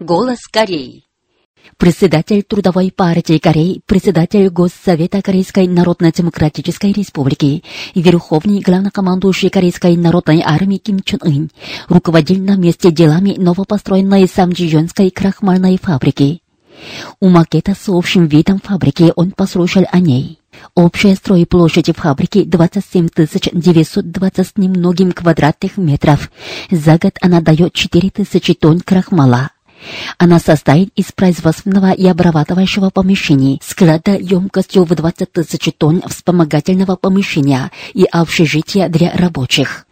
Голос Кореи. Председатель Трудовой партии Кореи, председатель Госсовета Корейской Народно-Демократической Республики, Верховный главнокомандующий Корейской Народной Армии Ким Чен Ын руководил на месте делами новопостроенной Самджиёнской крахмальной фабрики. У макета с общим видом фабрики он послушал о ней. Общая стройплощадь фабрики 27 920 с немногим квадратных метров. За год она дает 4000 тонн крахмала. Она состоит из производственного и обрабатывающего помещений, склада емкостью в 20 тысяч тонн вспомогательного помещения и общежития для рабочих.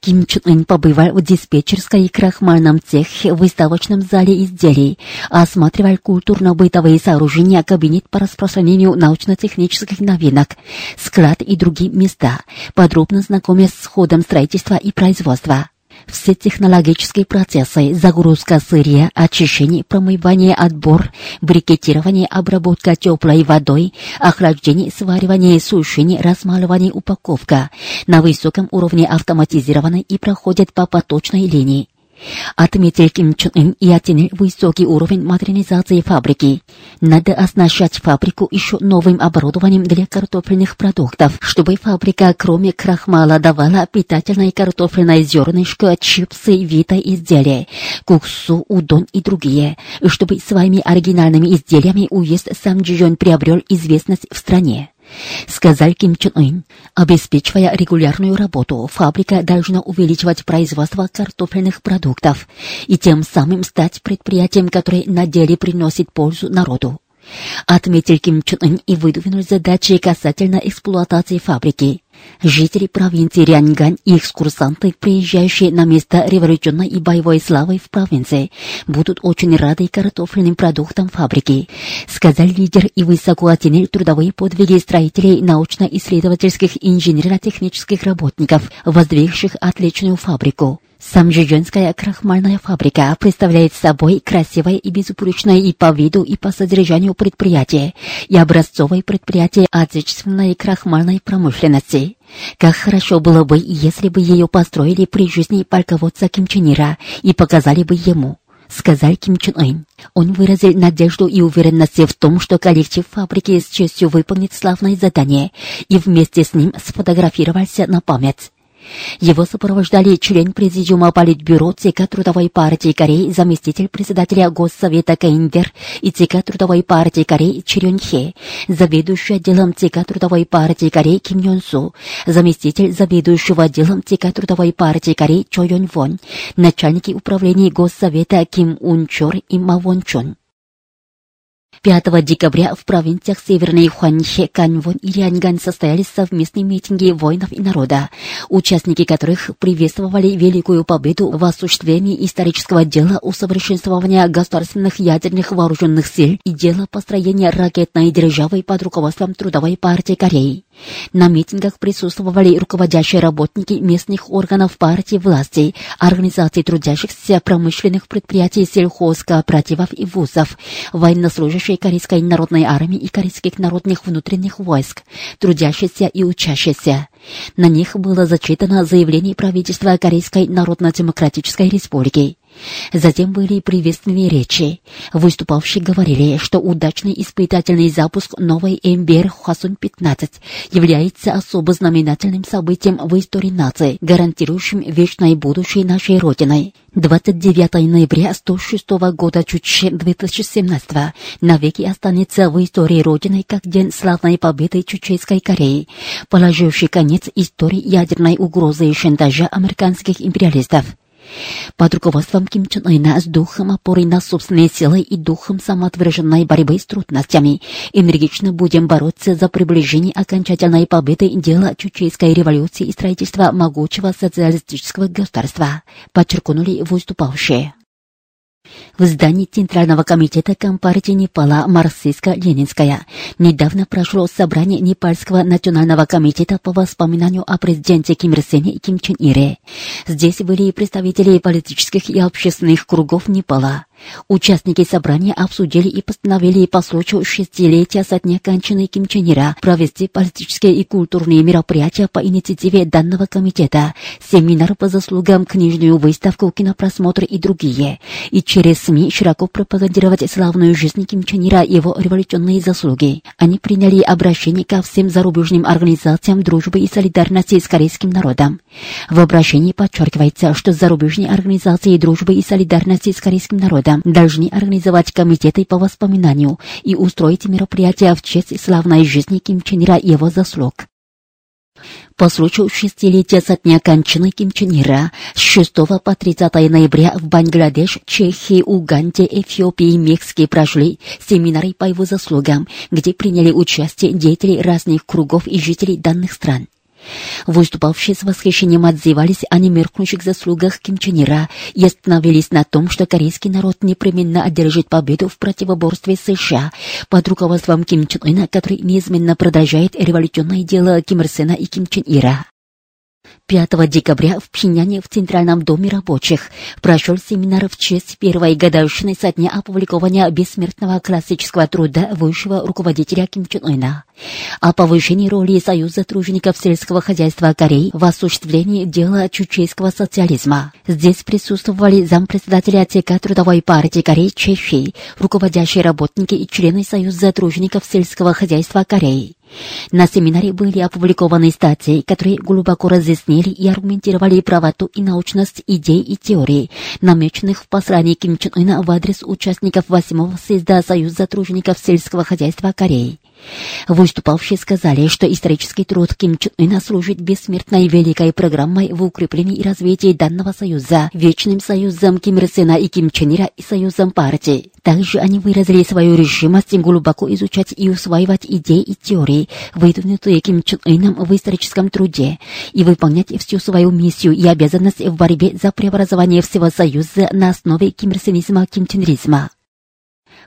Ким Чун Ын побывал в диспетчерской и крахмальном цехе в выставочном зале изделий, осматривал культурно-бытовые сооружения, кабинет по распространению научно-технических новинок, склад и другие места, подробно знакомясь с ходом строительства и производства. Все технологические процессы, загрузка сырья, очищение, промывание, отбор, брикетирование, обработка теплой водой, охлаждение, сваривание, сушение, размалывание, упаковка на высоком уровне автоматизированы и проходят по поточной линии. Отметил Ким Чун Ын и оценил высокий уровень модернизации фабрики. Надо оснащать фабрику еще новым оборудованием для картофельных продуктов, чтобы фабрика, кроме крахмала, давала питательное картофельное зернышко, чипсы, вита изделия, куксу, удон и другие, чтобы своими оригинальными изделиями уезд Самджион приобрел известность в стране. Сказал Ким Чен Ын, обеспечивая регулярную работу, фабрика должна увеличивать производство картофельных продуктов и тем самым стать предприятием, которое на деле приносит пользу народу. Отметил Ким Чен Ын и выдвинул задачи касательно эксплуатации фабрики. Жители провинции Ряньгань и экскурсанты, приезжающие на место революционной и боевой славы в провинции, будут очень рады картофельным продуктам фабрики, сказал лидер и высоко оценил трудовые подвиги строителей научно-исследовательских инженерно-технических работников, воздвигших отличную фабрику. Самжиженская крахмальная фабрика представляет собой красивое и безупречное и по виду, и по содержанию предприятие, и образцовое предприятие отечественной крахмальной промышленности. Как хорошо было бы, если бы ее построили при жизни полководца Ким Чен Ира и показали бы ему сказал Ким Чен Ын. Он выразил надежду и уверенность в том, что коллектив фабрики с честью выполнит славное задание и вместе с ним сфотографировался на память. Его сопровождали член президиума Политбюро ЦК Трудовой партии Кореи, заместитель председателя Госсовета Каиндер и ЦК Трудовой партии Кореи Чирён Хе, заведующий отделом ЦК Трудовой партии Кореи Ким Йон Су, заместитель заведующего отделом ЦК Трудовой партии Кореи Чо Йон Вон, начальники управления Госсовета Ким Ун Чор и Ма Вон Чон. 5 декабря в провинциях Северной Хуанхе, Каньвон и Ряньгань состоялись совместные митинги воинов и народа, участники которых приветствовали великую победу в осуществлении исторического дела усовершенствования государственных ядерных вооруженных сил и дела построения ракетной державы под руководством Трудовой партии Кореи. На митингах присутствовали руководящие работники местных органов партии власти, организаций трудящихся промышленных предприятий, сельхозкооперативов и вузов, военнослужащие Корейской народной армии и корейских народных внутренних войск, трудящиеся и учащиеся. На них было зачитано заявление правительства Корейской Народно-Демократической Республики. Затем были приветственные речи. Выступавшие говорили, что удачный испытательный запуск новой МБР Хасун-15 является особо знаменательным событием в истории нации, гарантирующим вечное будущее нашей Родины. 29 ноября 106 года Чуче 2017 навеки останется в истории Родины как день славной победы Чучейской Кореи, положивший конец истории ядерной угрозы и шантажа американских империалистов. Под руководством Ким Чен Ына с духом опоры на собственные силы и духом самоотверженной борьбы с трудностями энергично будем бороться за приближение окончательной победы дела Чучейской революции и строительства могучего социалистического государства, подчеркнули выступавшие. В здании Центрального комитета Компартии Непала Марксистско-Ленинская недавно прошло собрание Непальского национального комитета по воспоминанию о президенте Ким Ир Сене и Ким Чен Ире. Здесь были представители политических и общественных кругов Непала. Участники собрания обсудили и постановили по случаю шестилетия со дня кончины Ким Чен Ира провести политические и культурные мероприятия по инициативе данного комитета, семинар по заслугам, книжную выставку, кинопросмотр и другие, и через СМИ широко пропагандировать славную жизнь Ким Чен Ира и его революционные заслуги. Они приняли обращение ко всем зарубежным организациям дружбы и солидарности с корейским народом. В обращении подчеркивается, что зарубежные организации дружбы и солидарности с корейским народом должны организовать комитеты по воспоминанию и устроить мероприятия в честь славной жизни Ким Чен Ира и его заслуг. По случаю шестилетия со дня кончины Ким Чен Ира с 6 по 30 ноября в Бангладеш, Чехии, Уганде, Эфиопии и Мексике прошли семинары по его заслугам, где приняли участие деятели разных кругов и жителей данных стран. Выступавшие с восхищением отзывались о немеркнущих заслугах Ким Чен Ира и остановились на том, что корейский народ непременно одержит победу в противоборстве с США под руководством Ким Чен Ына, который неизменно продолжает революционное дело Ким Ир Сена и Ким Чен Ира. 5 декабря в Пхеньяне в Центральном доме рабочих прошел семинар в честь первой годовщины со дня опубликования бессмертного классического труда высшего руководителя Ким Чен Ына о повышении роли Союза тружеников сельского хозяйства Кореи в осуществлении дела чучейского социализма. Здесь присутствовали зампредседателя ЦК Трудовой партии Кореи Чехии, руководящие работники и члены Союза тружеников сельского хозяйства Кореи. На семинаре были опубликованы статьи, которые глубоко разъяснили и аргументировали правоту и научность идей и теорий, намеченных в послании Ким Чен Ына в адрес участников 8-го съезда Союза тружеников сельского хозяйства Кореи. Выступавшие сказали, что исторический труд Ким Чен Ына служит бессмертной великой программой в укреплении и развитии данного союза, вечным союзом Ким Ир Сена и Ким Чен Ира и союзом партий. Также они выразили свою решимость глубоко изучать и усваивать идеи и теории, выдвинутые Ким Чен Ыном в историческом труде, и выполнять всю свою миссию и обязанность в борьбе за преобразование всего союза на основе кимрсенизма кимченризма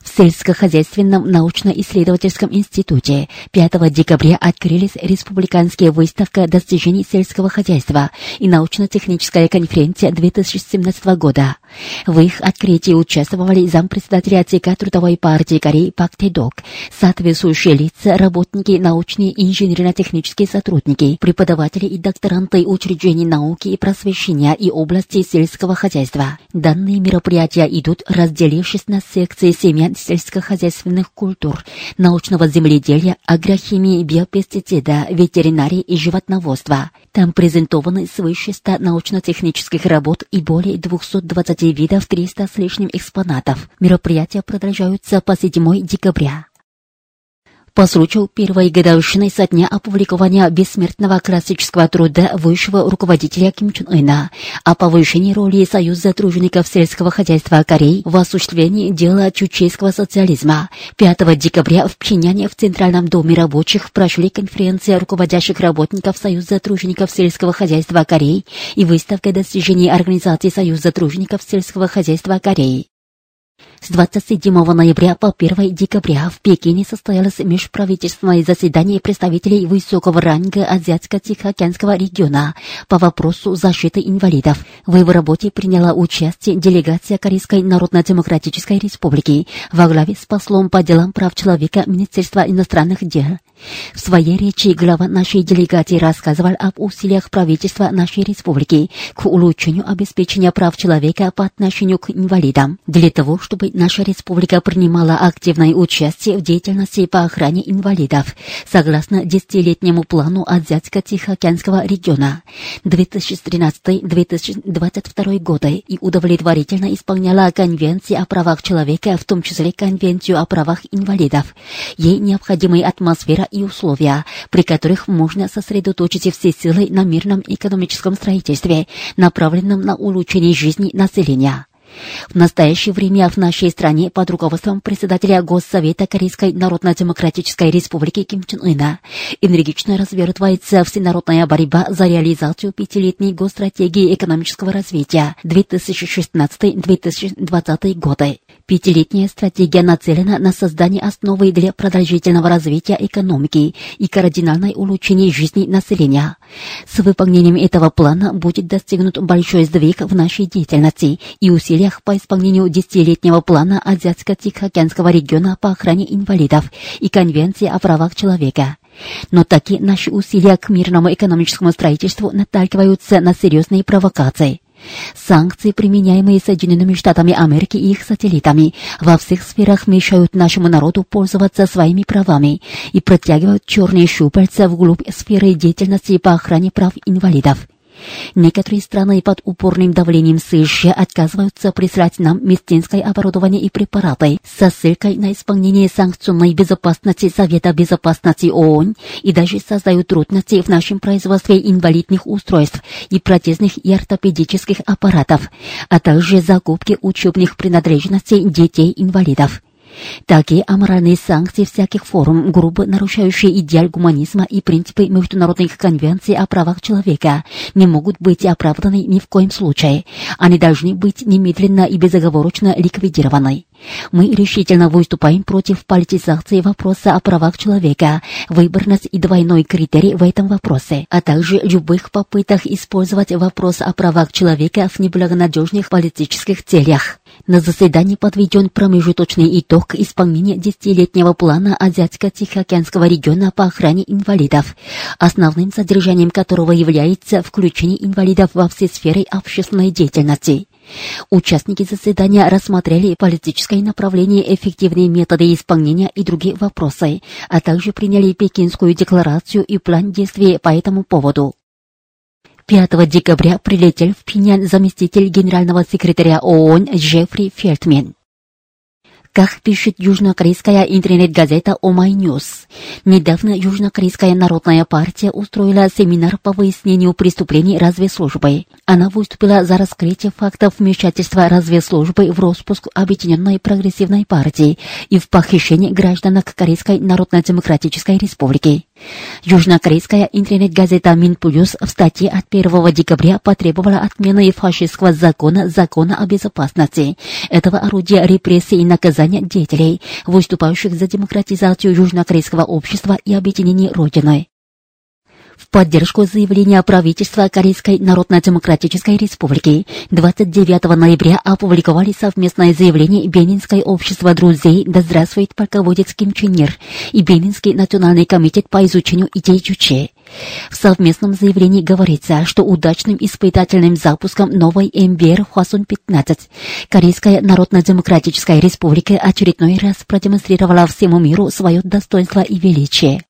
в сельскохозяйственном научно-исследовательском институте 5 декабря открылись республиканские выставка достижений сельского хозяйства и научно-техническая конференция 2017 года. В их открытии участвовали зампредседателя ЦК Трудовой партии Кореи Пак Тэдок, соответствующие лица, работники, научные и инженерно-технические сотрудники, преподаватели и докторанты учреждений науки и просвещения и области сельского хозяйства. Данные мероприятия идут в разделе 16 секций семян сельскохозяйственных культур, научного земледелия, агрохимии, биопестицида, ветеринарии и животноводства. Там презентованы свыше 100 научно-технических работ и более 220 видов 300 с лишним экспонатов. Мероприятия продолжаются по 7 декабря. По случаю первой годовщины со дня опубликования бессмертного классического труда высшего руководителя Ким Чен Ына о повышении роли Союза тружеников сельского хозяйства Кореи в осуществлении дела чучейского социализма 5 декабря в Пхеньяне в Центральном доме рабочих прошли конференция руководящих работников Союза тружеников сельского хозяйства Кореи и выставка достижений Организации Союза тружеников сельского хозяйства Кореи. С 27 ноября по 1 декабря в Пекине состоялось межправительственное заседание представителей высокого ранга Азиатско-Тихоокеанского региона по вопросу защиты инвалидов. В его работе приняла участие делегация Корейской Народно-Демократической Республики во главе с послом по делам прав человека Министерства иностранных дел. В своей речи глава нашей делегации рассказывал об усилиях правительства нашей республики к улучшению обеспечения прав человека по отношению к инвалидам. Для того, чтобы наша республика принимала активное участие в деятельности по охране инвалидов, согласно десятилетнему плану Азиатско-Тихоокеанского региона 2013-2022 годы и удовлетворительно исполняла Конвенции о правах человека, в том числе Конвенцию о правах инвалидов. Ей необходимая атмосфера и условия, при которых можно сосредоточить все силы на мирном экономическом строительстве, направленном на улучшение жизни населения. В настоящее время в нашей стране под руководством председателя Госсовета Корейской Народно-Демократической Республики Ким Чен Ына энергично развертывается всенародная борьба за реализацию пятилетней госстратегии экономического развития 2016-2020 годы. Пятилетняя стратегия нацелена на создание основы для продолжительного развития экономики и кардинальное улучшение жизни населения. С выполнением этого плана будет достигнут большой сдвиг в нашей деятельности и усилиях по исполнению десятилетнего плана Азиатско-Тихоокеанского региона по охране инвалидов и Конвенции о правах человека. Но таки наши усилия к мирному экономическому строительству наталкиваются на серьезные провокации. Санкции, применяемые Соединенными Штатами Америки и их сателлитами, во всех сферах мешают нашему народу пользоваться своими правами и протягивают черные щупальца вглубь сферы деятельности по охране прав инвалидов. Некоторые страны под упорным давлением США отказываются прислать нам медицинское оборудование и препараты со ссылкой на исполнение санкционной безопасности Совета безопасности ООН и даже создают трудности в нашем производстве инвалидных устройств и протезных и ортопедических аппаратов, а также закупки учебных принадлежностей детей-инвалидов. Такие аморальные санкции всяких форм, грубо нарушающие идеал гуманизма и принципы международных конвенций о правах человека, не могут быть оправданы ни в коем случае. Они должны быть немедленно и безоговорочно ликвидированы. Мы решительно выступаем против политизации вопроса о правах человека, выборность и двойной критерий в этом вопросе, а также любых попыток использовать вопрос о правах человека в неблагонадежных политических целях. На заседании подведен промежуточный итог исполнения десятилетнего плана Азиатско-Тихоокеанского региона по охране инвалидов, основным содержанием которого является включение инвалидов во все сферы общественной деятельности. Участники заседания рассмотрели политическое направление, эффективные методы исполнения и другие вопросы, а также приняли Пекинскую декларацию и план действий по этому поводу. 5 декабря прилетел в Пхеньян заместитель генерального секретаря ООН Джеффри Фельтман. Как пишет южнокорейская интернет-газета «OhmyNews», недавно Южнокорейская народная партия устроила семинар по выяснению преступлений разведслужбы. Она выступила за раскрытие фактов вмешательства разведслужбы в распуск Объединенной прогрессивной партии и в похищение гражданок Корейской Народно-Демократической Республики. Южнокорейская интернет-газета Минплюс в статье от 1 декабря потребовала отмены фашистского закона «Закона о безопасности». Этого орудия репрессий и наказания деятелей, выступающих за демократизацию южнокорейского общества и объединение Родины. В поддержку заявления правительства Корейской Народно-Демократической Республики 29 ноября опубликовали совместное заявление Бенинское общество друзей «Да здравствует полководец Ким Чен Ир» и Бенинский национальный комитет по изучению идей Чуче. В совместном заявлении говорится, что удачным испытательным запуском новой МБР Хвасун-15 Корейская Народно-Демократическая Республика очередной раз продемонстрировала всему миру свое достоинство и величие.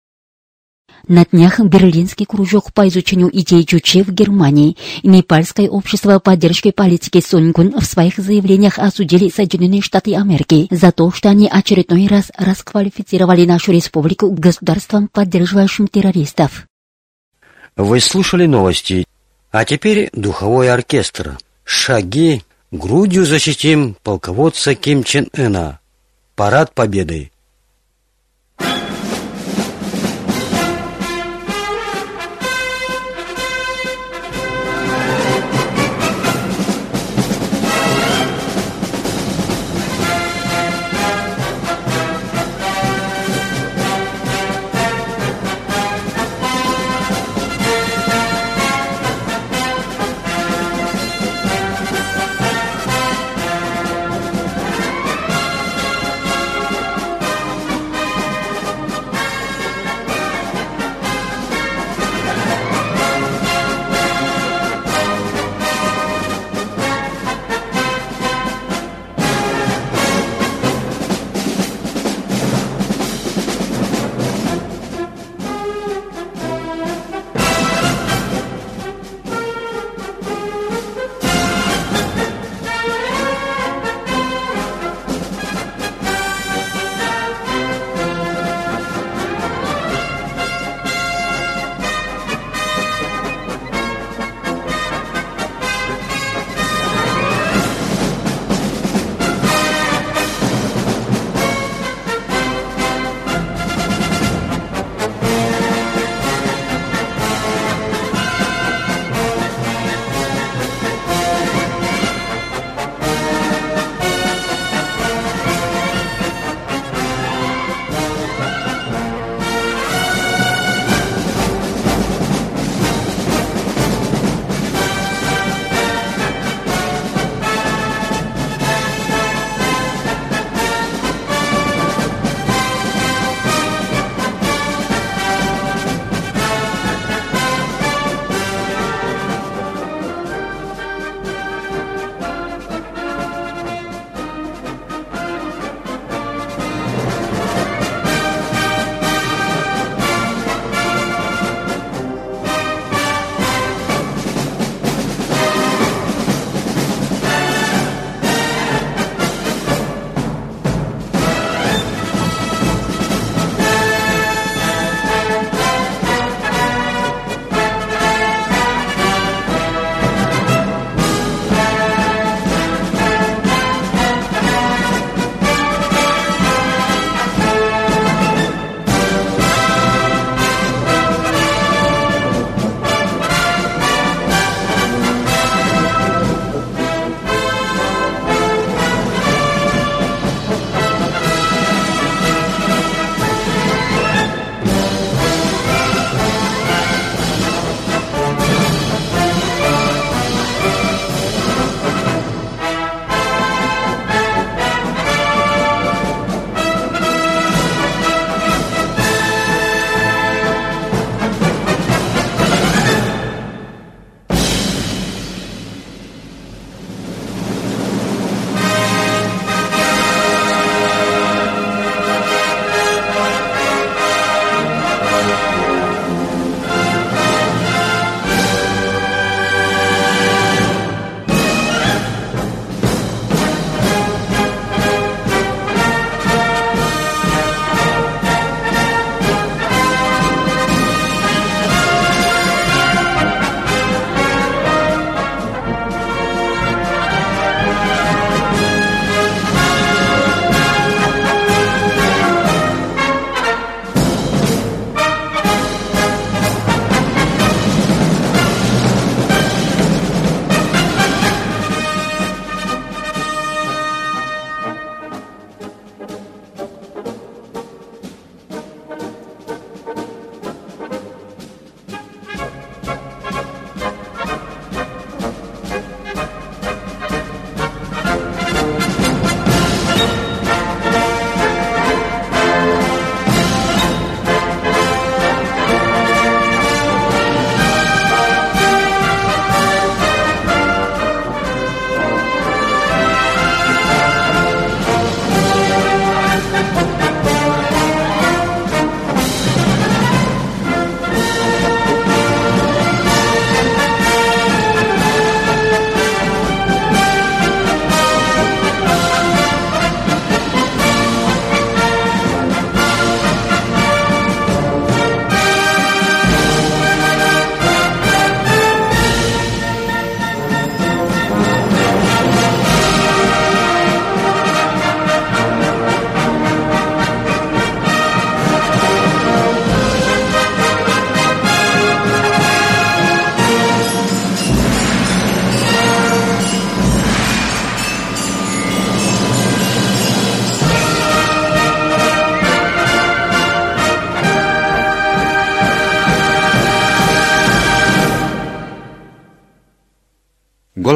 На днях Берлинский кружок по изучению идей Чуче в Германии и Непальское общество поддержки политики Сунгун в своих заявлениях осудили Соединенные Штаты Америки за то, что они очередной раз расквалифицировали нашу республику государством, поддерживающим террористов. Вы слушали новости. А теперь духовой оркестр. Шаги. Грудью защитим полководца Ким Чен Ына. Парад Победы.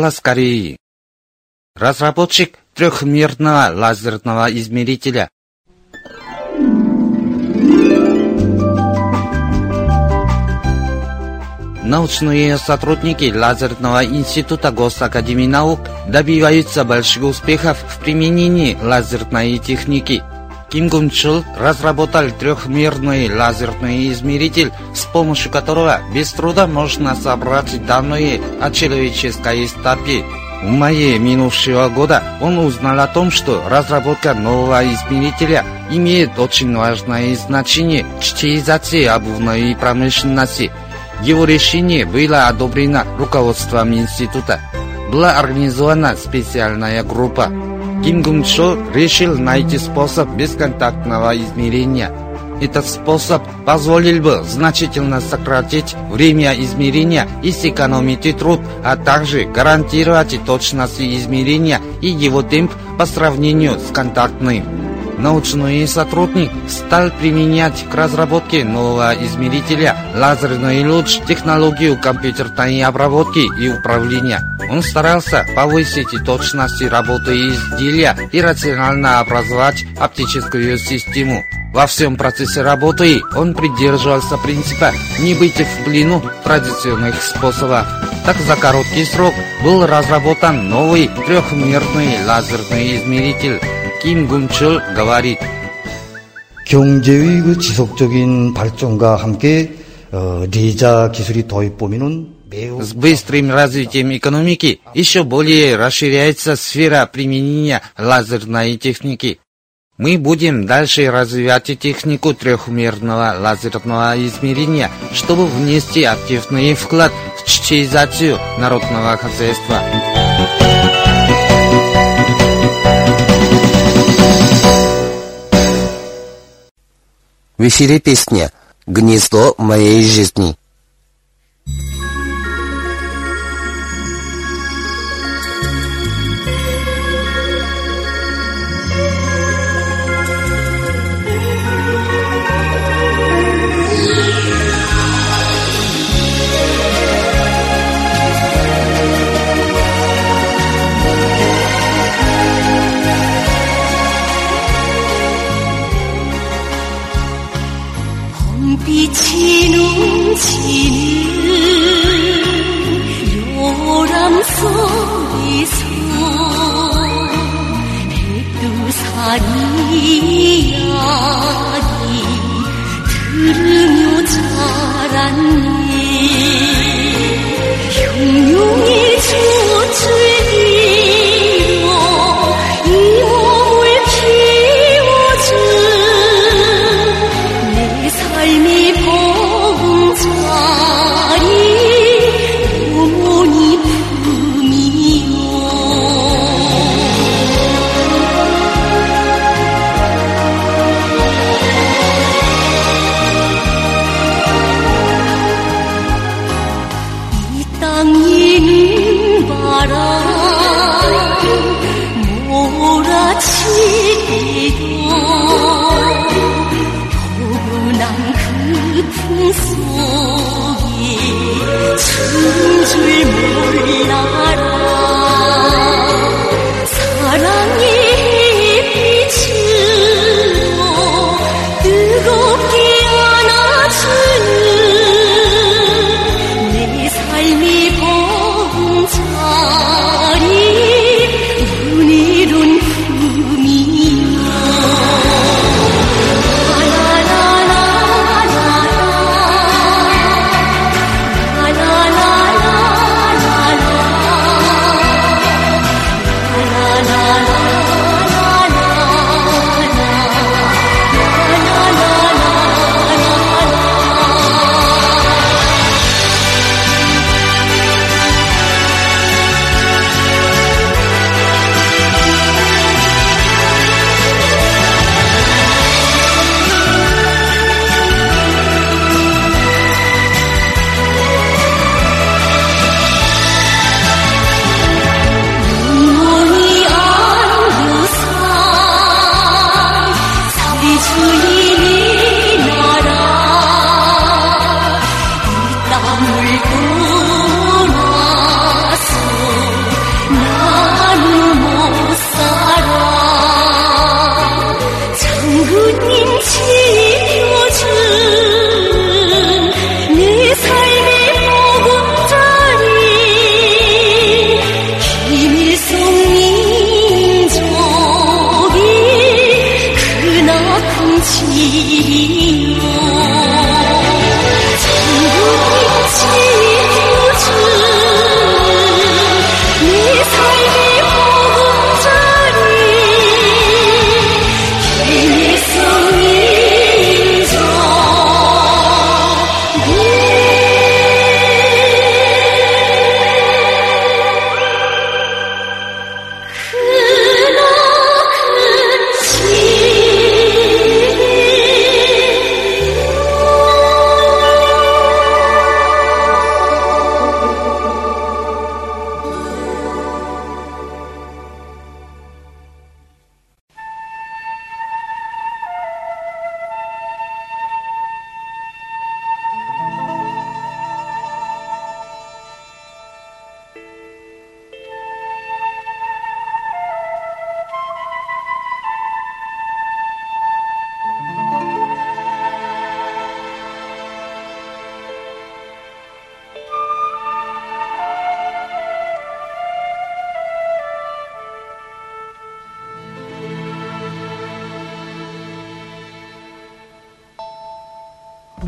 Голос Кореи. Разработчик трехмерного лазерного измерителя. Научные сотрудники Лазерного института Госакадемии наук добиваются больших успехов в применении лазерной техники. Ким Гун Чул разработал трехмерный лазерный измеритель, с помощью которого без труда можно собрать данные о человеческой стопе. В мае минувшего года он узнал о том, что разработка нового измерителя имеет очень важное значение в чтеизации обувной промышленности – его решение было одобрено руководством института. Была организована специальная группа. Ким Гун Чо решил найти способ бесконтактного измерения. Этот способ позволил бы значительно сократить время измерения и сэкономить труд, а также гарантировать точность измерения и его темп по сравнению с контактным научный сотрудник стал применять к разработке нового измерителя лазерный луч технологию компьютерной обработки и управления. Он старался повысить точность работы изделия и рационально образовать оптическую систему. Во всем процессе работы он придерживался принципа не быть в плену традиционных способов. Так за короткий срок был разработан новый трехмерный лазерный измеритель 김금철 говорит. 경제의 그 지속적인 발전과 함께 어, 레이저 기술이 도입되면은 с быстрым развитием экономики еще более расширяется сфера применения лазерной техники. Мы будем дальше развивать технику трехмерного лазерного измерения, чтобы внести активный вклад в чтизацию народного хозяйства. В эфире песня «Гнездо моей жизни». 들으며 자랐네. 흉흉이 情。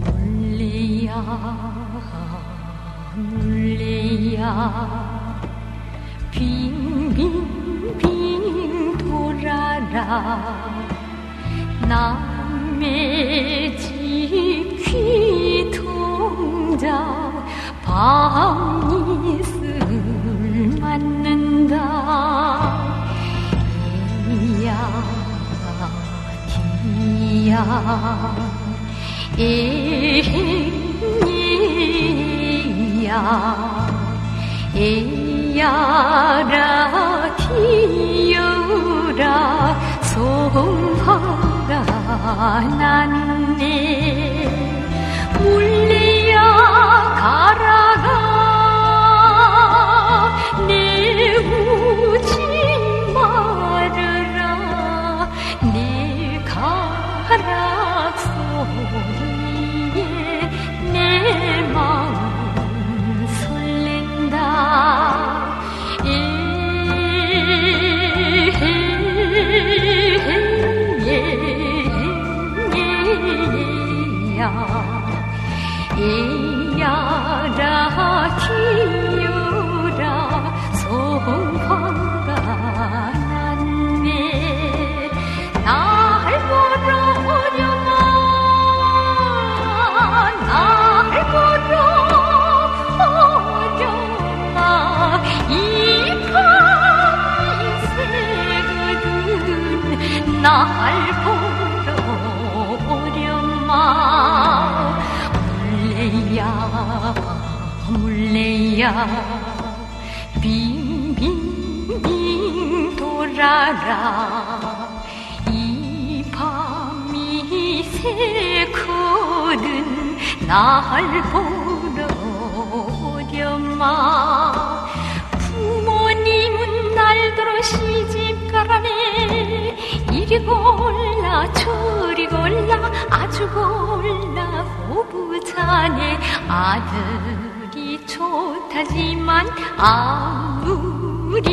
물레야 물레야. 빙빙빙 돌아라. 남의 집 귀통자 밤이슬 맞는다. 이야 디야 에야 에야라 디여라 송화가 났네 물레야 가라가 啊。 물레야. 빙빙빙 돌아라. 이 밤이 새거든 날 보러 오려마 부모님은 날 들어 시집 가라네. 이리 골라 저리 골라 아주 골라 호부자네. 아들이 좋다지만 아무리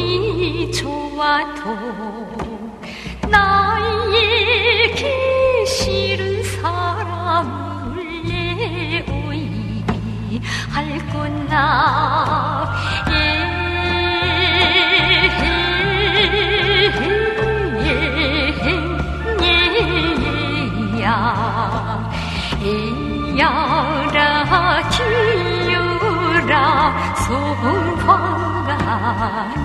좋아도 나에게 싫은 사람을 내오이 할거나 예 나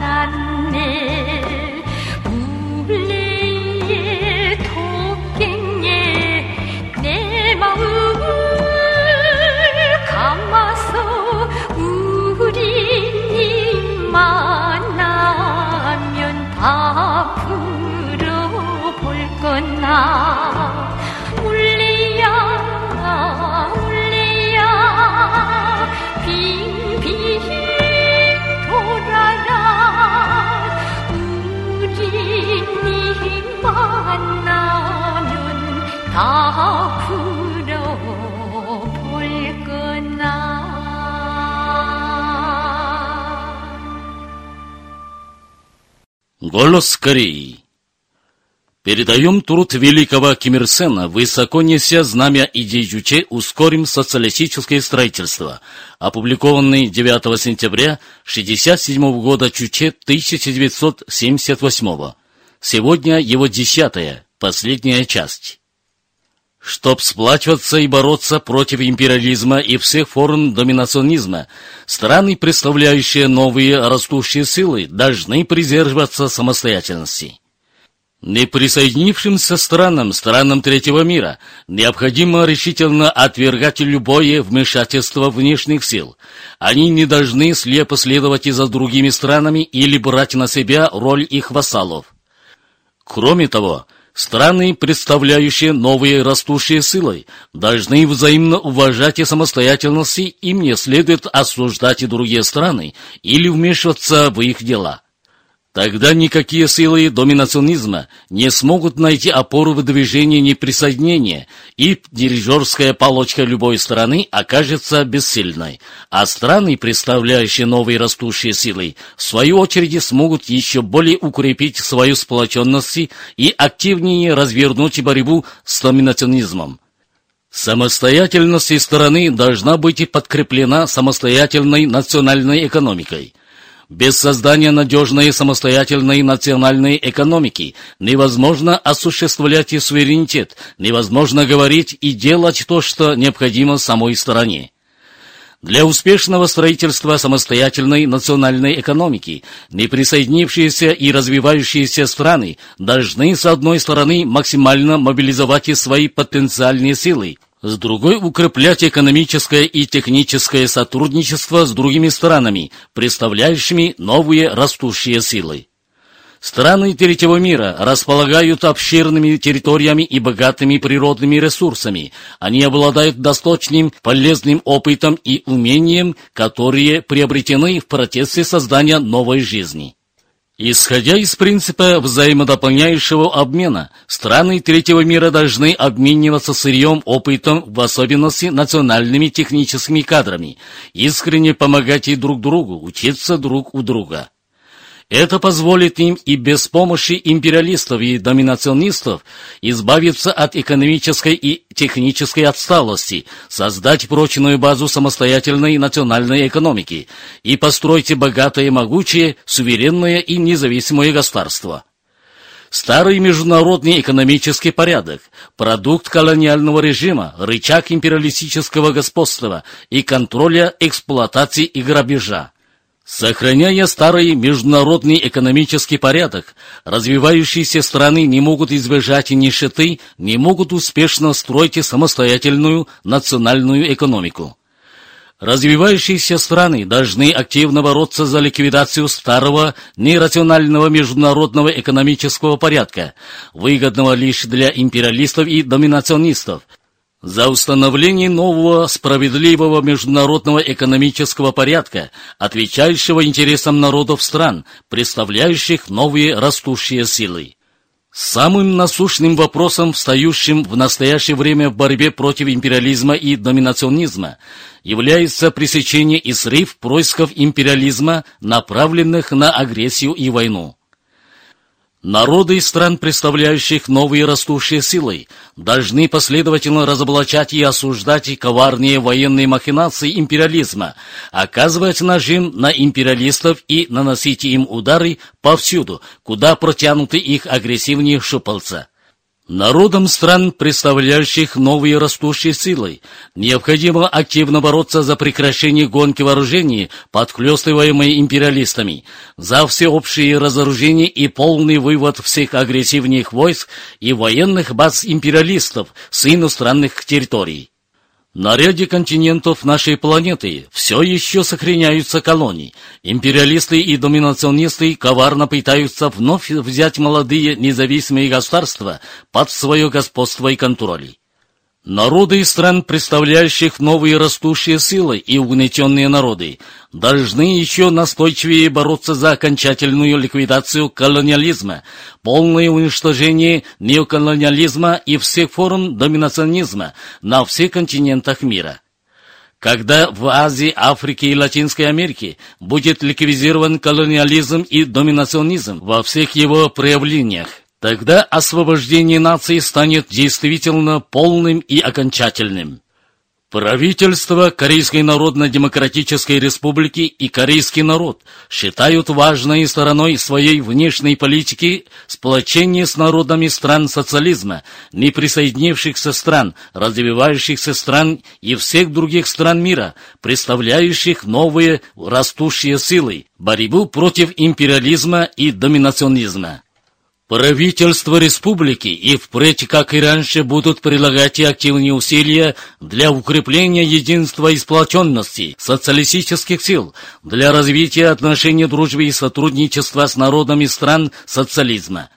Голос Кореи. Передаем труд великого Ким Ир Сена, высоко неся знамя идей Юче «Ускорим социалистическое строительство», опубликованный 9 сентября 1967 года Чуче 1978. Сегодня его десятая, последняя часть. Чтоб сплачиваться и бороться против империализма и всех форм доминационизма, страны, представляющие новые растущие силы, должны придерживаться самостоятельности. Неприсоединившимся странам, странам третьего мира, необходимо решительно отвергать любое вмешательство внешних сил. Они не должны слепо следовать и за другими странами или брать на себя роль их вассалов. Кроме того, страны, представляющие новые растущие силы, должны взаимно уважать и самостоятельности, им не следует осуждать и другие страны или вмешиваться в их дела. Тогда никакие силы доминационизма не смогут найти опору в движении неприсоединения, и дирижерская полочка любой страны окажется бессильной, а страны, представляющие новые растущие силы, в свою очередь смогут еще более укрепить свою сплоченность и активнее развернуть борьбу с доминационизмом. Самостоятельность страны должна быть подкреплена самостоятельной национальной экономикой – без создания надежной самостоятельной национальной экономики невозможно осуществлять и суверенитет, невозможно говорить и делать то, что необходимо самой стороне. Для успешного строительства самостоятельной национальной экономики неприсоединившиеся и развивающиеся страны должны, с одной стороны, максимально мобилизовать свои потенциальные силы, с другой укреплять экономическое и техническое сотрудничество с другими странами, представляющими новые растущие силы. Страны третьего мира располагают обширными территориями и богатыми природными ресурсами. Они обладают достаточным полезным опытом и умением, которые приобретены в процессе создания новой жизни. Исходя из принципа взаимодополняющего обмена, страны третьего мира должны обмениваться сырьем, опытом, в особенности национальными техническими кадрами, искренне помогать и друг другу, учиться друг у друга. Это позволит им и без помощи империалистов и доминационистов избавиться от экономической и технической отсталости, создать прочную базу самостоятельной национальной экономики и построить богатое, могучее, суверенное и независимое государство. Старый международный экономический порядок, продукт колониального режима, рычаг империалистического господства и контроля эксплуатации и грабежа. Сохраняя старый международный экономический порядок, развивающиеся страны не могут избежать нищеты, не могут успешно строить самостоятельную национальную экономику. Развивающиеся страны должны активно бороться за ликвидацию старого нерационального международного экономического порядка, выгодного лишь для империалистов и доминационистов, за установление нового справедливого международного экономического порядка, отвечающего интересам народов стран, представляющих новые растущие силы. Самым насущным вопросом, встающим в настоящее время в борьбе против империализма и доминационизма, является пресечение и срыв происков империализма, направленных на агрессию и войну. Народы стран, представляющих новые растущие силы, должны последовательно разоблачать и осуждать коварные военные махинации империализма, оказывать нажим на империалистов и наносить им удары повсюду, куда протянуты их агрессивные щупальца. Народам стран, представляющих новые растущие силы, необходимо активно бороться за прекращение гонки вооружений, подхлестываемой империалистами, за всеобщее разоружение и полный вывод всех агрессивных войск и военных баз империалистов с иностранных территорий. На ряде континентов нашей планеты все еще сохраняются колонии. Империалисты и доминационисты коварно пытаются вновь взять молодые независимые государства под свое господство и контроль. Народы из стран, представляющих новые растущие силы и угнетенные народы, должны еще настойчивее бороться за окончательную ликвидацию колониализма, полное уничтожение неоколониализма и всех форм доминационизма на всех континентах мира. Когда в Азии, Африке и Латинской Америке будет ликвидирован колониализм и доминационизм во всех его проявлениях, Тогда освобождение нации станет действительно полным и окончательным. Правительство Корейской Народно-Демократической Республики и корейский народ считают важной стороной своей внешней политики сплочение с народами стран социализма, не присоединившихся стран, развивающихся стран и всех других стран мира, представляющих новые растущие силы, борьбу против империализма и доминационизма. Правительство республики и впредь, как и раньше, будут прилагать активные усилия для укрепления единства и сплоченности социалистических сил, для развития отношений дружбы и сотрудничества с народами стран социализма.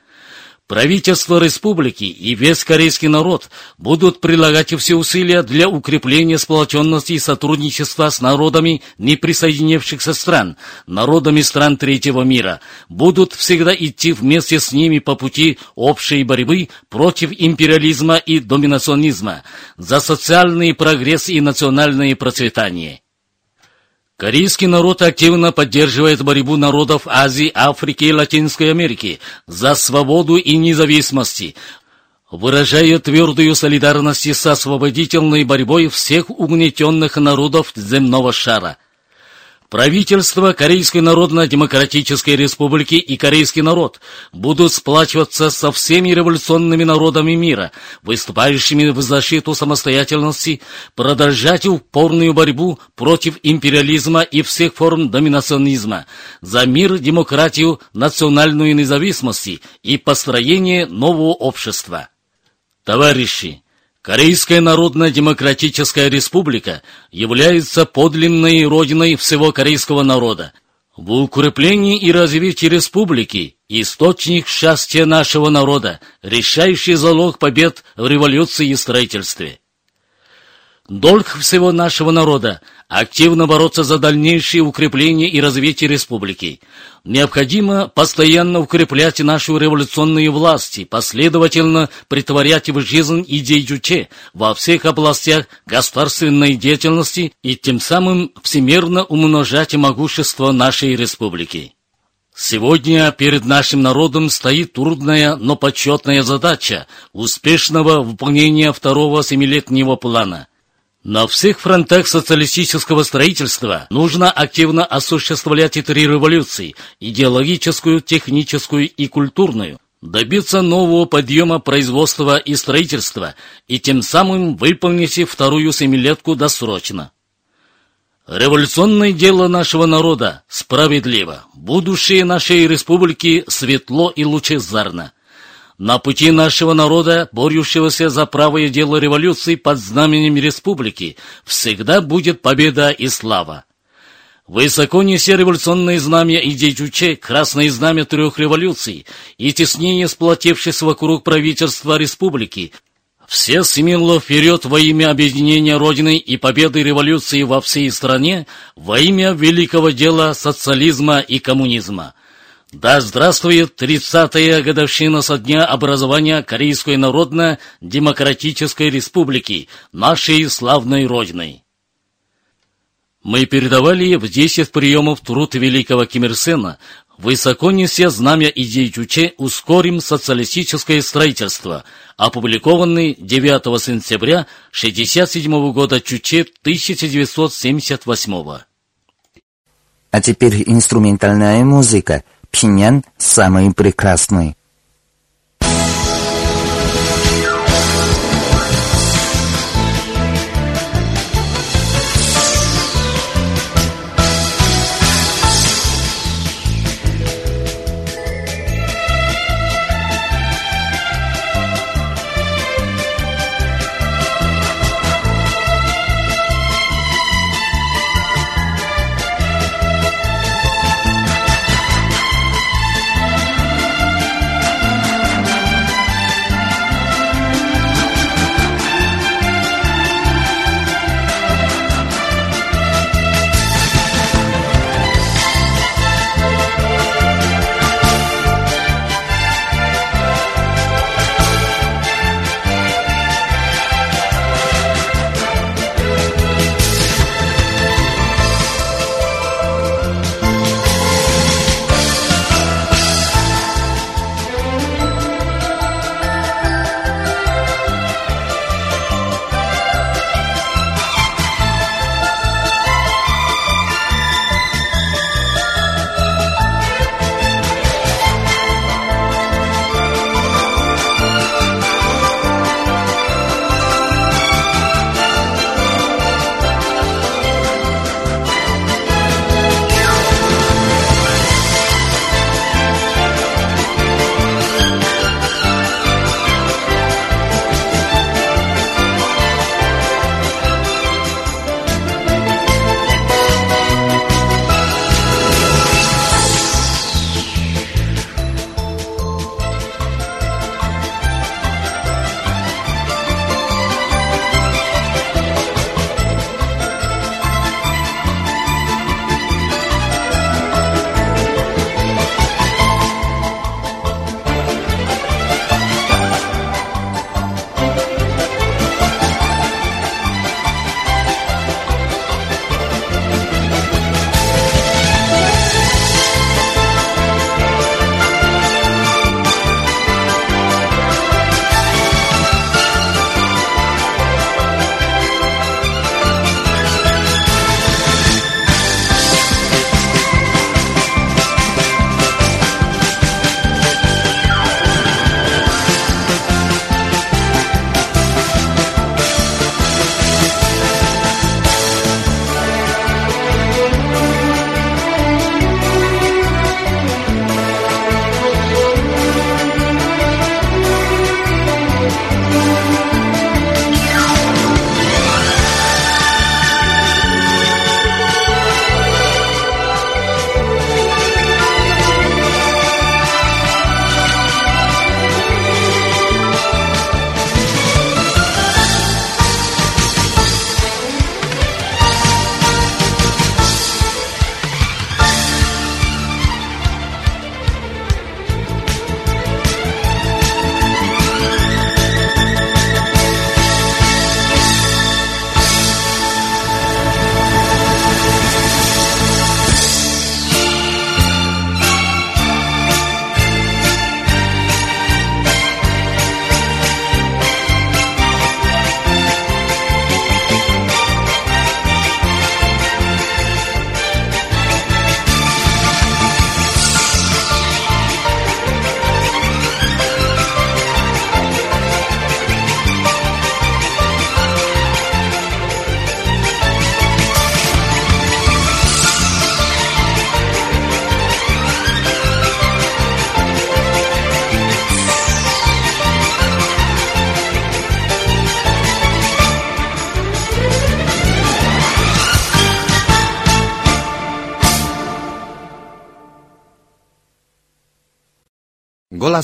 Правительство республики и весь корейский народ будут прилагать все усилия для укрепления сплоченности и сотрудничества с народами неприсоединившихся стран, народами стран третьего мира, будут всегда идти вместе с ними по пути общей борьбы против империализма и доминационизма, за социальный прогресс и национальное процветание. Корейский народ активно поддерживает борьбу народов Азии, Африки и Латинской Америки за свободу и независимость, выражая твердую солидарность с освободительной борьбой всех угнетенных народов земного шара. Правительство Корейской Народно-Демократической Республики и корейский народ будут сплачиваться со всеми революционными народами мира, выступающими в защиту самостоятельности, продолжать упорную борьбу против империализма и всех форм доминационизма, за мир, демократию, национальную независимость и построение нового общества. Товарищи, Корейская Народно-Демократическая Республика является подлинной родиной всего корейского народа. В укреплении и развитии республики источник счастья нашего народа, решающий залог побед в революции и строительстве. Долг всего нашего народа – активно бороться за дальнейшее укрепление и развитие республики. Необходимо постоянно укреплять нашу революционные власти, последовательно притворять в жизнь идеи Чуче во всех областях государственной деятельности и тем самым всемирно умножать могущество нашей республики. Сегодня перед нашим народом стоит трудная, но почетная задача успешного выполнения второго семилетнего плана – на всех фронтах социалистического строительства нужно активно осуществлять три революции – идеологическую, техническую и культурную, добиться нового подъема производства и строительства и тем самым выполнить вторую семилетку досрочно. Революционное дело нашего народа справедливо, будущее нашей республики светло и лучезарно – на пути нашего народа, борющегося за правое дело революции под знаменем республики, всегда будет победа и слава. Высоко неся революционное знамя идей Чуче, красное знамя трех революций и теснение сплотившись вокруг правительства республики, все смело вперед во имя объединения Родины и победы революции во всей стране, во имя великого дела социализма и коммунизма. Да здравствует 30-я годовщина со дня образования Корейской Народно-Демократической Республики, нашей славной Родины. Мы передавали в 10 приемов труд великого Ким Ир Сена, высоко неся знамя идей Чуче «Ускорим социалистическое строительство», опубликованный 9 сентября 1967 года Чуче 1978. А теперь инструментальная музыка – Пхеньян самый прекрасный.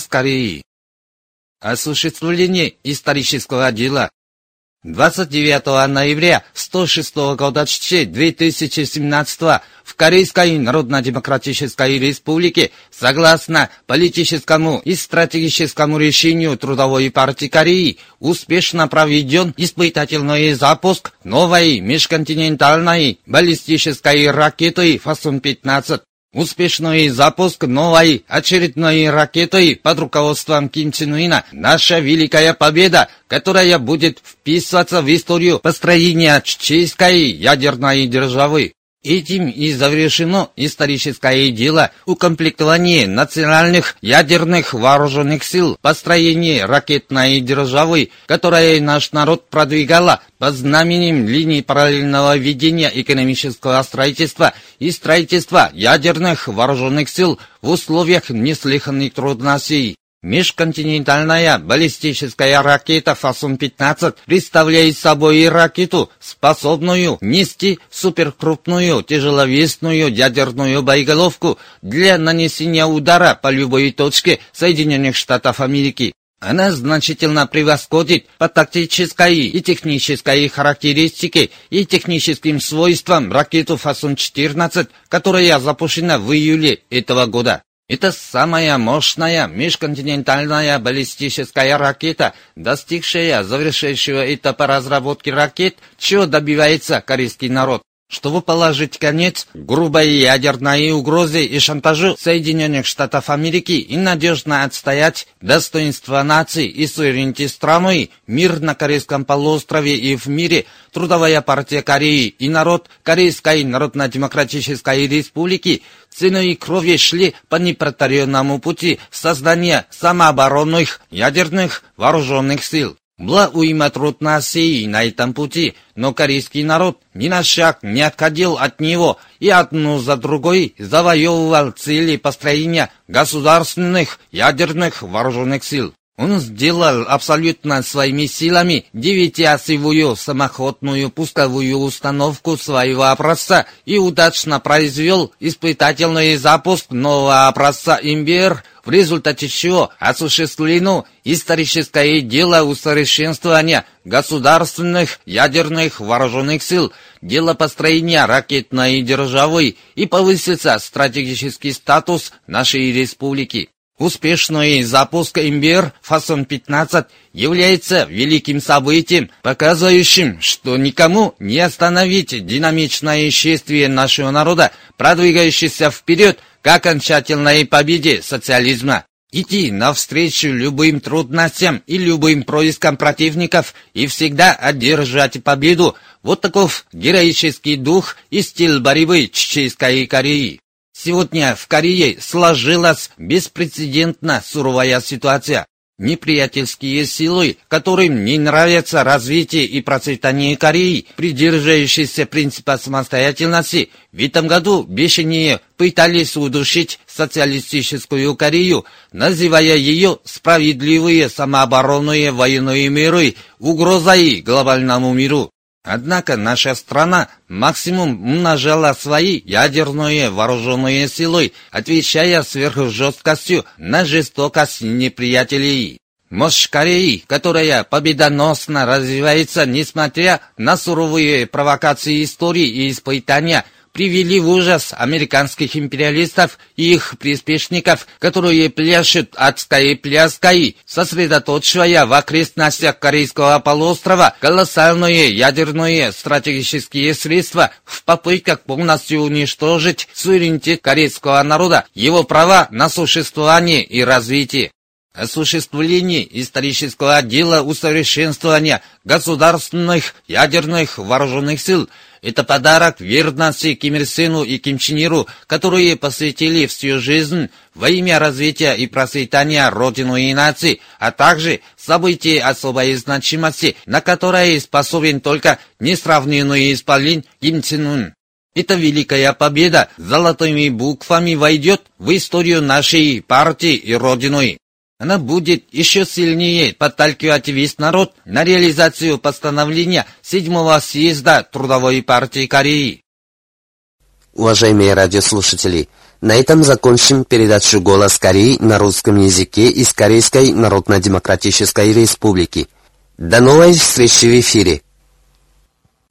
«Голос Кореи». Осуществление исторического дела 29 ноября 106 года 2017 в Корейской Народно-Демократической Республике согласно политическому и стратегическому решению Трудовой партии Кореи успешно проведен испытательный запуск новой межконтинентальной баллистической ракеты «Фасон-15». Успешный запуск новой очередной ракеты под руководством Ким Чен Ына – наша великая победа, которая будет вписываться в историю построения чеченской ядерной державы. Этим и завершено историческое дело укомплектования национальных ядерных вооруженных сил, построение ракетной державы, которое наш народ продвигала под знаменем линии параллельного ведения экономического строительства и строительства ядерных вооруженных сил в условиях неслыханных трудностей. Межконтинентальная баллистическая ракета «Фасун-15» представляет собой ракету, способную нести суперкрупную тяжеловесную ядерную боеголовку для нанесения удара по любой точке Соединенных Штатов Америки. Она значительно превосходит по тактической и технической характеристике и техническим свойствам ракету «Фасун-14», которая запущена в июле этого года. Это самая мощная межконтинентальная баллистическая ракета, достигшая завершающего этапа разработки ракет, чего добивается корейский народ. Чтобы положить конец грубой ядерной угрозе и шантажу Соединенных Штатов Америки и надежно отстоять достоинство нации и суверенитет страны, мир на Корейском полуострове и в мире, Трудовая партия Кореи и народ Корейской Народно-Демократической Республики ценой крови шли по непротаренному пути создания самооборонных ядерных вооруженных сил. Была уйма трудностей на этом пути, но корейский народ ни на шаг не отходил от него и одну за другой завоевывал цели построения государственных ядерных вооруженных сил. Он сделал абсолютно своими силами девятиосевую самоходную пусковую установку своего образца и удачно произвел испытательный запуск нового образца «Имбер», в результате чего осуществлено историческое дело усовершенствования государственных ядерных вооруженных сил, дело построения ракетной державы и повысится стратегический статус нашей республики. Успешный запуск «Имбер» Фасон-15 является великим событием, показывающим, что никому не остановить динамичное шествие нашего народа, продвигающееся вперед к окончательной победе социализма. Идти навстречу любым трудностям и любым проискам противников и всегда одержать победу – вот таков героический дух и стиль борьбы Чеченской Кореи. Сегодня в Корее сложилась беспрецедентно суровая ситуация. Неприятельские силы, которым не нравится развитие и процветание Кореи, придерживающиеся принципа самостоятельности, в этом году бешенее пытались удушить социалистическую Корею, называя ее справедливые самооборонные военные миры угрозой глобальному миру. Однако наша страна максимум умножала свои ядерные вооруженные силы, отвечая сверхжесткостью на жестокость неприятелей. Мощь Кореи, которая победоносно развивается, несмотря на суровые провокации истории и испытания, привели в ужас американских империалистов и их приспешников, которые пляшут адской пляской, сосредоточивая в окрестностях Корейского полуострова колоссальные ядерные стратегические средства в попытках полностью уничтожить суверенитет корейского народа, его права на существование и развитие. Осуществление исторического дела усовершенствования государственных ядерных вооруженных сил – это подарок верности Ким Ир Сену и Ким Чен Иру, которые посвятили всю жизнь во имя развития и процветания Родину и нации, а также события особой значимости, на которое способен только несравненный исполин Ким Чен Ун. Эта великая победа золотыми буквами войдет в историю нашей партии и Родиной. Она будет еще сильнее подталкивать весь народ на реализацию постановления седьмого съезда Трудовой партии Кореи. Уважаемые радиослушатели, На этом закончим передачу «Голос Кореи» на русском языке из Корейской Народно-Демократической Республики. До новой встречи в эфире.